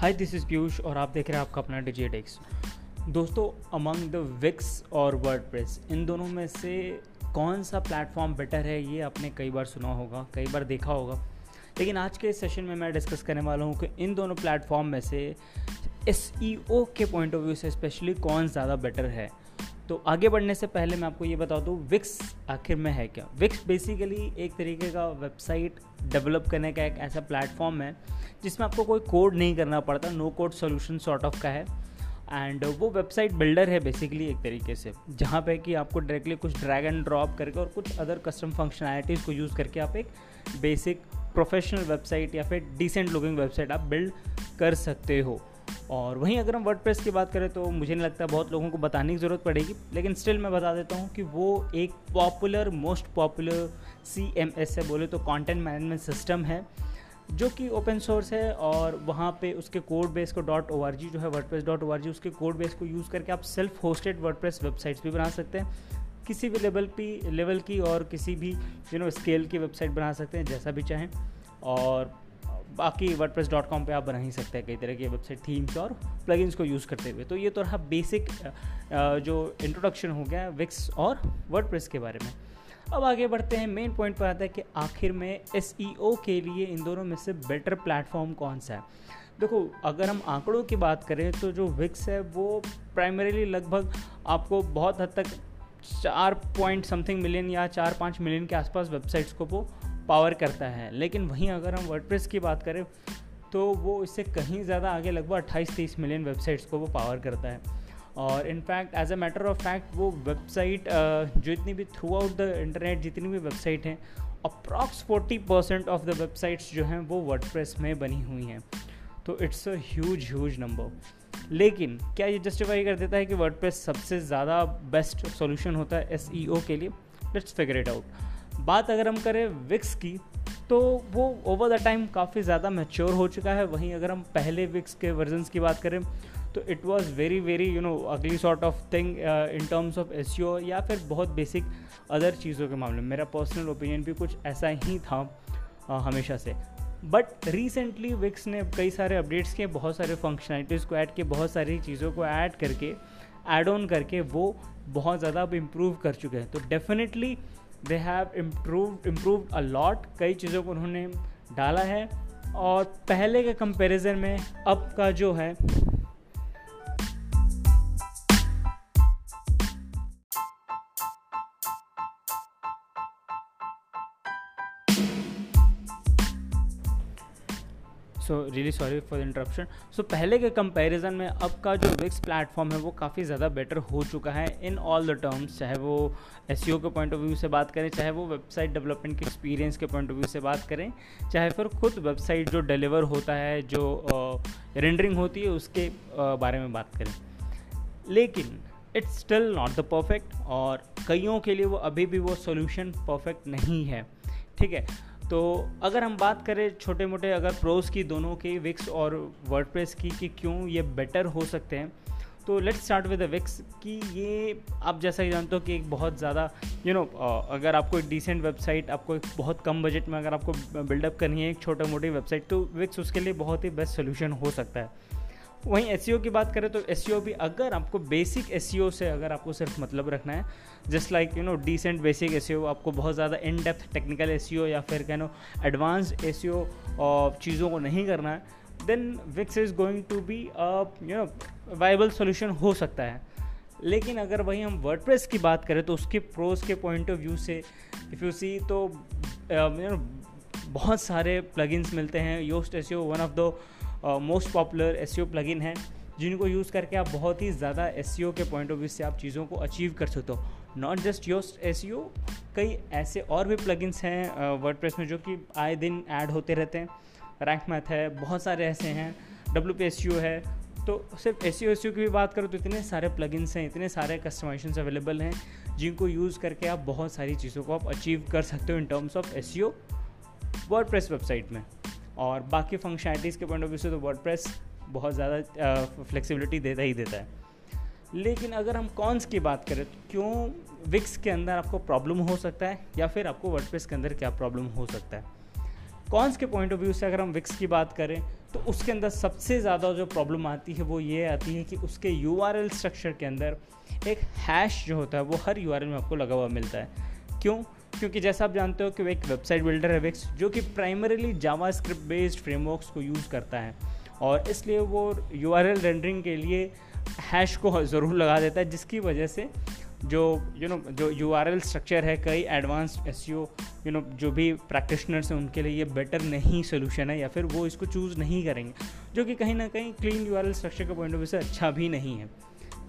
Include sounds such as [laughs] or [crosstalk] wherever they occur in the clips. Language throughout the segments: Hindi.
हाय दिस इज़ पीयूष और आप देख रहे हैं आपका अपना डिजी डेक्स दोस्तों अमंग द विक्स और वर्डप्रेस इन दोनों में से कौन सा प्लेटफॉर्म बेटर है, ये आपने कई बार सुना होगा, कई बार देखा होगा। लेकिन आज के सेशन में मैं डिस्कस करने वाला हूँ कि इन दोनों प्लेटफॉर्म में से एस e के पॉइंट ऑफ़ व्यू से स्पेशली कौन ज़्यादा बेटर है। तो आगे बढ़ने से पहले मैं आपको ये बता दूँ विक्स आखिर में है क्या? विक्स बेसिकली एक तरीके का वेबसाइट डेवलप करने का एक ऐसा प्लेटफॉर्म है, जिसमें आपको कोई कोड नहीं करना पड़ता no code solution sort of का है। एंड वो वेबसाइट बिल्डर है बेसिकली एक तरीके से, जहाँ पे कि आपको डायरेक्टली कुछ ड्रैग एंड ड्रॉप करके और कुछ अदर कस्टम फंक्शनैलिटीज़ को यूज़ करके आप एक बेसिक प्रोफेशनल वेबसाइट या फिर डिसेंट लुकिंग वेबसाइट आप बिल्ड कर सकते हो। और वहीं अगर हम वर्ड की बात करें तो मुझे नहीं लगता बहुत लोगों को बताने की ज़रूरत पड़ेगी, लेकिन स्टिल मैं बता देता हूँ कि वो एक popular most popular C M S है, बोले तो कॉन्टेंट मैनेजमेंट सिस्टम है, जो कि ओपन सोर्स है और वहाँ पे उसके कोड बेस को डॉट ओ आर जी जो है WordPress dot O R G उसके कोड बेस को यूज़ करके आप self hosted WordPress websites भी बना सकते हैं। किसी भी लेवल की लेवल की और किसी भी यू नो स्केल की वेबसाइट बना सकते हैं, जैसा भी चाहें। और बाकी वर्ड प्रेस डॉट कॉम पर आप बना ही सकते हैं कई तरह की वेबसाइट थीम्स और प्लगइन्स को यूज़ करते हुए। तो ये तो रहा बेसिक जो इंट्रोडक्शन हो गया विक्स और वर्ड प्रेस के बारे में। अब आगे बढ़ते हैं। मेन पॉइंट पर आता है कि आखिर में एस e के लिए इन दोनों में से बेटर प्लेटफॉर्म कौन सा है? देखो, अगर हम आंकड़ों की बात करें तो जो विक्स है, वो प्राइमरीली लगभग आपको बहुत हद तक चार पॉइंट समथिंग मिलियन या चार पाँच मिलियन के आसपास वेबसाइट्स को वो पावर करता है। लेकिन वहीं अगर हम वर्डप्रेस की बात करें तो वो इससे कहीं ज़्यादा आगे लगभग अट्ठाईस तेईस मिलियन वेबसाइट्स को वो पावर करता है। और in fact as a matter of fact वो वेबसाइट जो इतनी भी थ्रू आउट द इंटरनेट जितनी भी वेबसाइट हैं approx forty percent of the websites जो हैं वो वर्ड में बनी हुई हैं। तो it's a huge huge number लेकिन क्या ये जस्टिफाई कर देता है कि वर्ड सबसे ज़्यादा बेस्ट सोल्यूशन होता है एस e के लिए? लेट्स फिगर इट आउट बात अगर हम करें विक्स की तो वो ओवर द टाइम काफ़ी ज़्यादा मैच्योर हो चुका है। वहीं अगर हम पहले विक्स के वर्जन्स की बात करें तो it was very very you know ugly sort of thing in terms of S या फिर बहुत बेसिक अदर चीज़ों के मामले में। मेरा पर्सनल ओपिनियन भी कुछ ऐसा ही था uh, हमेशा से। बट रिसेंटली विक्स ने कई सारे अपडेट्स किए बहुत सारे फंक्शनलिटीज़ को ऐड किए बहुत सारी चीज़ों को ऐड करके एड ऑन करके वो बहुत ज़्यादा अब इम्प्रूव कर चुके हैं। तो definitely they have improve improve a lot lot कई चीज़ों को उन्होंने डाला है। और पहले के कंपैरिजन में अब का जो है सो really sorry for interruption so पहले के कंपैरिजन में अब का जो विक्स प्लेटफॉर्म है वो काफ़ी ज़्यादा बेटर हो चुका है इन ऑल द टर्म्स चाहे वो एस e के पॉइंट ऑफ़ व्यू से बात करें चाहे वो वेबसाइट डेवलपमेंट के एक्सपीरियंस के पॉइंट ऑफ़ व्यू से बात करें चाहे फिर खुद वेबसाइट जो डिलीवर होता है जो रेंडरिंग uh, होती है उसके uh, बारे में बात करें। लेकिन it's still not the perfect और कईयों के लिए वो अभी भी वो सोल्यूशन परफेक्ट नहीं है। ठीक है? तो अगर हम बात करें छोटे मोटे अगर प्रोस की, दोनों की विक्स और वर्डप्रेस की, कि क्यों ये बेटर हो सकते हैं? तो let's start with the Wix कि ये आप जैसा ही जानते हो कि एक बहुत ज़्यादा यू नो अगर आपको एक डिसेंट वेबसाइट आपको एक बहुत कम बजट में अगर आपको बिल्डअप करनी है एक छोटा मोटी वेबसाइट तो विक्स उसके लिए बहुत ही बेस्ट सोल्यूशन हो सकता है। वहीं एस e की बात करें तो एस e भी अगर आपको बेसिक एस e से अगर आपको सिर्फ़ मतलब रखना है just like you know decent basic S आपको बहुत ज़्यादा इन डेप्थ टेक्निकल एस या फिर कह नो एडवांस एस चीज़ों को नहीं करना है then Wix is going to be you know viable solution हो सकता है। लेकिन अगर वहीं हम वर्ड की बात करें तो उसके प्रोज के पॉइंट ऑफ़ व्यू से इफ़ यू सी तो यू नो बहुत सारे प्लगइन्स मिलते हैं। Yoast S one of the most popular S plugin है, जिनको यूज़ करके आप बहुत ही ज़्यादा एस e के पॉइंट ऑफ़ व्यू से आप चीज़ों को अचीव कर सकते हो। नॉट जस्ट योस्ट एस कई ऐसे और भी प्लगइन्स हैं वर्ड में जो कि आए दिन ऐड होते रहते हैं। रैंक मैथ है, बहुत सारे ऐसे हैं डब्ल्यू पी एस यू है। तो सिर्फ़ एस यू की भी बात करो तो इतने सारे प्लगइन्स हैं, इतने सारे कस्टमाइजेशन अवेलेबल हैं, जिनको यूज़ करके आप बहुत सारी चीज़ों को आप अचीव कर सकते हो in terms of S C O WordPress website में। और बाकी फंक्शनैलिटीज़ के पॉइंट ऑफ़ व्यू से तो वर्ड बहुत ज़्यादा फ्लेक्सिबिलिटी देता ही देता है। लेकिन अगर हम कॉन्स की बात करें तो क्यों विक्स के अंदर आपको प्रॉब्लम हो सकता है या फिर आपको वर्ड के अंदर क्या प्रॉब्लम हो सकता है? कॉन्स के पॉइंट ऑफ़ व्यू से अगर हम विक्स की बात करें तो उसके अंदर सबसे ज़्यादा जो प्रॉब्लम आती है वो ये आती है कि उसके URL स्ट्रक्चर के अंदर एक हैश जो होता है, वो हर URL में आपको लगा हुआ मिलता है। क्यों? क्योंकि जैसा आप जानते हो कि वो एक वेबसाइट बिल्डर है विक्स जो कि primarily JavaScript based frameworks को यूज़ करता है। और इसलिए वो यू आर एल रेंडरिंग के लिए हैश को ज़रूर लगा देता है, जिसकी वजह से जो यू नो जो यू आर एल स्ट्रक्चर है कई एडवांस एस यू नो जो भी प्रैक्टिशनर्स हैं, उनके लिए ये बेटर नहीं सोल्यूशन है, या फिर वो इसको चूज़ नहीं करेंगे, जो कि कहीं ना कहीं clean U R L structure के पॉइंट ऑफ़ व्यू से अच्छा भी नहीं है।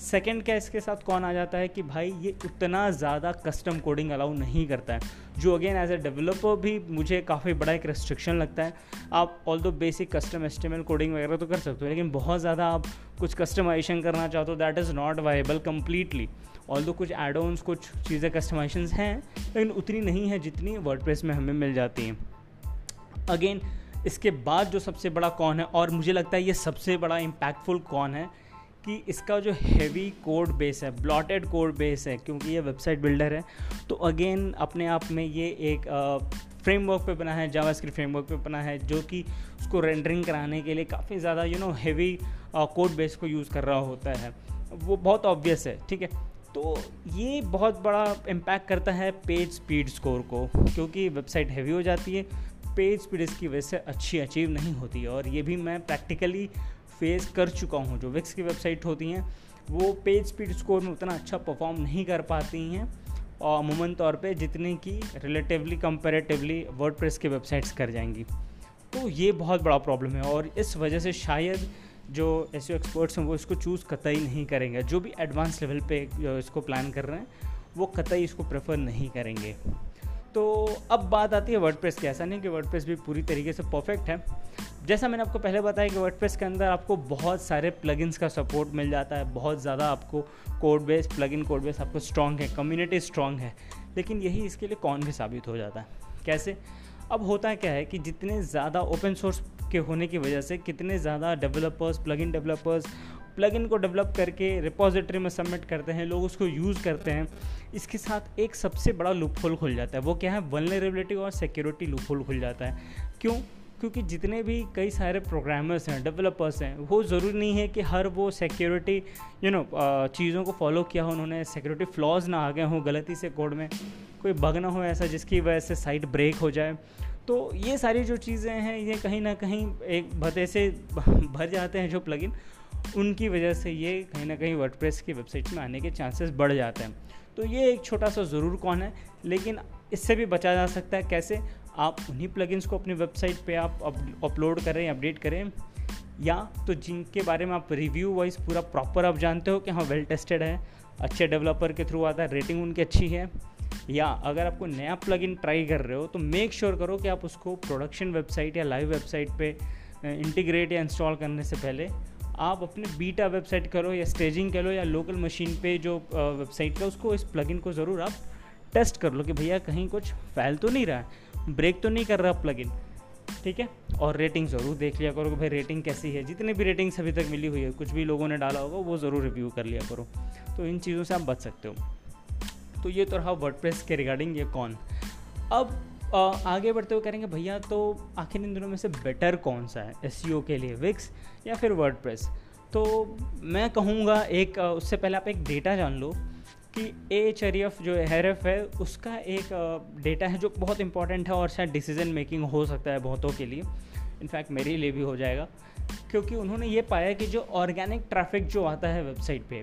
सेकेंड क्या इसके साथ कौन आ जाता है कि भाई ये उतना ज़्यादा कस्टम कोडिंग अलाउ नहीं करता है। जो अगेन एज ए डेवलपर भी मुझे काफ़ी बड़ा एक रेस्ट्रिक्शन लगता है। आप ऑल दो बेसिक कस्टम एस्टिमल कोडिंग वगैरह तो कर सकते हो, लेकिन बहुत ज़्यादा आप कुछ कस्टमाइजेशन करना चाहते हो that is not viable completely although कुछ एडोन्स कुछ चीज़ें कस्टमाइजेशन हैं, लेकिन उतनी नहीं है जितनी वर्ड में हमें मिल जाती हैं। अगेन इसके बाद जो सबसे बड़ा कौन है, और मुझे लगता है ये सबसे बड़ा इम्पैक्टफुल कौन है कि इसका जो हैवी कोड बेस है ब्लॉटेड कोड बेस है, क्योंकि ये वेबसाइट बिल्डर है तो अगेन अपने आप में ये एक फ्रेमवर्क पे बना है जावा स्क्रिप्ट फ्रेमवर्क पे बना है, जो कि उसको रेंडरिंग कराने के लिए काफ़ी ज़्यादा you know heavy code base को यूज़ कर रहा होता है। वो बहुत ऑब्वियस है, ठीक है? तो ये बहुत बड़ा इम्पैक्ट करता है पेज स्पीड स्कोर को, क्योंकि वेबसाइट हैवी हो जाती है पेज स्पीड इसकी वजह से अच्छी अचीव नहीं होती और ये भी मैं प्रैक्टिकली फेस कर चुका हूँ, जो विक्स की वेबसाइट होती हैं, वो पेज स्पीड स्कोर में उतना अच्छा परफॉर्म नहीं कर पाती हैं, और अमूमन तौर पे जितने की रिलेटिवली कंपेरेटिवली वर्ड प्रेस की वेबसाइट्स कर जाएँगी। तो ये बहुत बड़ा प्रॉब्लम है, और इस वजह से शायद जो एस एक्सपर्ट्स हैं, वो इसको चूज़ कतई नहीं करेंगे। जो भी एडवांस लेवल पे इसको प्लान कर रहे हैं, वो कतई इसको प्रेफर नहीं करेंगे। तो अब बात आती है वर्ड प्रेस की। ऐसा नहीं कि वर्ड प्रेस भी पूरी तरीके से परफेक्ट है जैसा मैंने आपको पहले बताया कि वर्ड के अंदर आपको बहुत सारे प्लगइन्स का सपोर्ट मिल जाता है, बहुत ज़्यादा आपको code base plugin code base आपको स्ट्रॉन्ग है कम्युनिटी स्ट्रॉन्ग है। लेकिन यही इसके लिए कौन भी साबित हो जाता है? कैसे? अब होता क्या है कि जितने ज़्यादा ओपन सोर्स के होने की वजह से कितने ज़्यादा डेवलपर्स प्लगइन डेवलपर्स प्लगइन को डेवलप करके रिपोजिटरी में सबमिट करते हैं, लोग उसको यूज़ करते हैं, इसके साथ एक सबसे बड़ा लूप होल खुल जाता है। वो क्या है? वनरेबिलिटी और सिक्योरिटी लूप होल खुल जाता है। क्यों? क्योंकि जितने भी कई सारे प्रोग्रामर्स हैं डेवलपर्स हैं, वो ज़रूरी नहीं है कि हर वो सिक्योरिटी यू नो चीज़ों को फॉलो किया हो उन्होंने सिक्योरिटी फ्लॉज ना आ गए हों गलती से कोड में, कोई बग ना हो ऐसा जिसकी वजह से साइट ब्रेक हो जाए। तो ये सारी जो चीज़ें हैं, ये कहीं ना कहीं एक भते से [laughs] भर जाते हैं जो प्लगइन उनकी वजह से ये कहीं ना कहीं वर्डप्रेस की वेबसाइट में आने के चांसेस बढ़ जाते हैं। तो ये एक छोटा सा ज़रूर कौन है, लेकिन इससे भी बचा जा सकता है। कैसे? आप उन्हीं प्लगइन्स को अपनी वेबसाइट पे आप अपलोड करें अपडेट करें, या तो जिनके बारे में आप रिव्यू वाइज पूरा प्रॉपर आप जानते हो कि हाँ वेल टेस्टेड है, अच्छे डेवलपर के थ्रू आता है रेटिंग उनकी अच्छी है, या अगर आपको नया प्लगइन ट्राई कर रहे हो तो मेक श्योर sure करो कि आप उसको प्रोडक्शन वेबसाइट या लाइव वेबसाइट पे इंटीग्रेट या इंस्टॉल करने से पहले आप अपने बीटा वेबसाइट करो या स्टेजिंग करो या लोकल मशीन पे जो वेबसाइट का, उसको इस प्लगइन को ज़रूर आप टेस्ट कर लो कि भैया कहीं कुछ फैल तो नहीं रहा है, ब्रेक तो नहीं कर रहा प्लगइन ठीक है? और रेटिंग ज़रूर देख लिया करो कि भाई रेटिंग कैसी है। जितने भी रेटिंग्स अभी तक मिली हुई है, कुछ भी लोगों ने डाला होगा, वो ज़रूर रिव्यू कर लिया करो। तो इन चीज़ों से आप बच सकते हो। तो ये तो रहा वर्ड के रिगार्डिंग ये कौन? अब आगे बढ़ते हुए करेंगे, भैया तो आखिर इन दोनों में से बेटर कौन सा है? एस e के लिए विक्स या फिर वर्ड तो मैं कहूँगा एक उससे पहले आप एक डेटा जान लो। कि एच एफ़ जो एफ़ है, उसका एक डेटा है जो बहुत इंपॉर्टेंट है और शायद डिसीज़न मेकिंग हो सकता है बहुतों के लिए। इनफैक्ट मेरे लिए भी हो जाएगा। क्योंकि उन्होंने ये पाया कि जो ऑर्गेनिक ट्रैफ़िक जो आता है वेबसाइट पे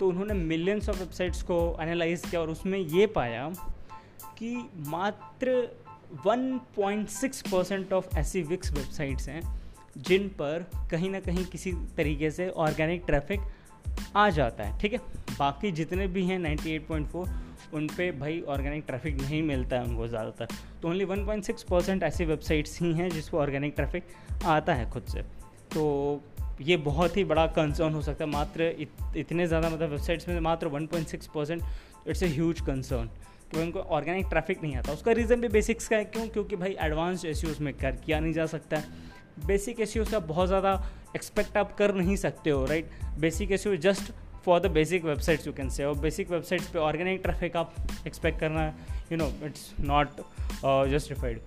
तो उन्होंने मिलियंस ऑफ़ वेबसाइट्स को एनालाइज किया और उसमें ये पाया कि मात्र 1.6 परसेंट ऑफ़ ऐसी विक्स वेबसाइट्स हैं, जिन पर कहीं ना कहीं किसी तरीके से ऑर्गेनिक ट्रैफ़िक आ जाता है ठीक है? बाकी जितने भी हैं 98.4 उन पे भाई ऑर्गेनिक ट्रैफ़िक नहीं मिलता है उनको ज़्यादातर। तो ओनली 1.6 परसेंट ऐसी वेबसाइट्स ही हैं जिसको ऑर्गेनिक ट्रैफ़िक आता है खुद से। तो ये बहुत ही बड़ा कंसर्न हो सकता है। मात्र इत, इतने ज़्यादा मतलब वेबसाइट्स में मात्र 1.6 percent it's a huge concern कि उनको ऑर्गेनिक ट्रैफ़िक नहीं आता। उसका रीज़न भी बेसिक्स का है। क्यों? क्योंकि भाई एडवांस एस में कर किया नहीं जा सकता। है बेसिक एस आप बहुत ज़्यादा एक्सपेक्ट आप कर नहीं सकते हो right basic S just for the basic websites you can say और बेसिक वेबसाइट्स पे ऑर्गेनिक ट्रैफ़िक आप एक्सपेक्ट करना you know it's not justified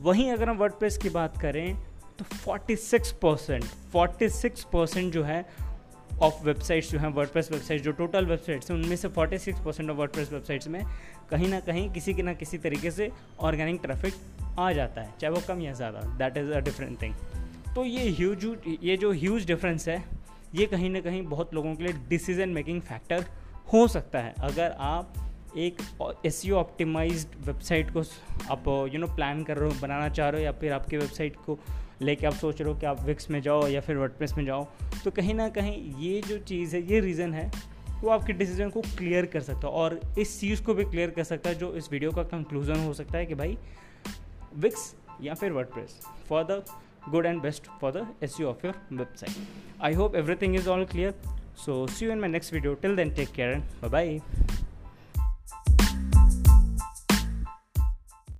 वहीं अगर हम वर्ड की बात करें तो 46 परसेंट फोर्टी परसेंट जो है ऑफ़ वेबसाइट्स जो हैं वर्डप्रेस वेबसाइट जो टोटल वेबसाइट्स हैं, उनमें से 46 परसेंट ऑफ़ वर्डप्रेस वेबसाइट्स में कहीं ना कहीं किसी के ना किसी तरीके से ऑर्गेनिक ट्रैफ़िक आ जाता है, चाहे वो कम या ज़्यादा that is a different thing तो ये ह्यूज ये जो ह्यूज डिफरेंस है, ये कहीं ना कहीं बहुत लोगों के लिए डिसीज़न मेकिंग फैक्टर हो सकता है। अगर आप एक एस ऑप्टिमाइज वेबसाइट को आप यू नो प्लान कर रहे हो, बनाना चाह रहे हो, या फिर आपकी वेबसाइट को लेके आप सोच रहे हो कि आप विक्स में जाओ या फिर वर्डप्रेस में जाओ तो कहीं ना कहीं ये जो चीज़ है, ये रीज़न है, वो आपके डिसीज़न को क्लियर कर सकता है। और इस चीज़ को भी क्लियर कर सकता है, जो इस वीडियो का कंक्लूजन हो सकता है कि भाई विक्स या फिर WordPress for the good and best for the SEO of your website. I hope everything is all clear. So see you in my next video. Till then, take care and bye bye.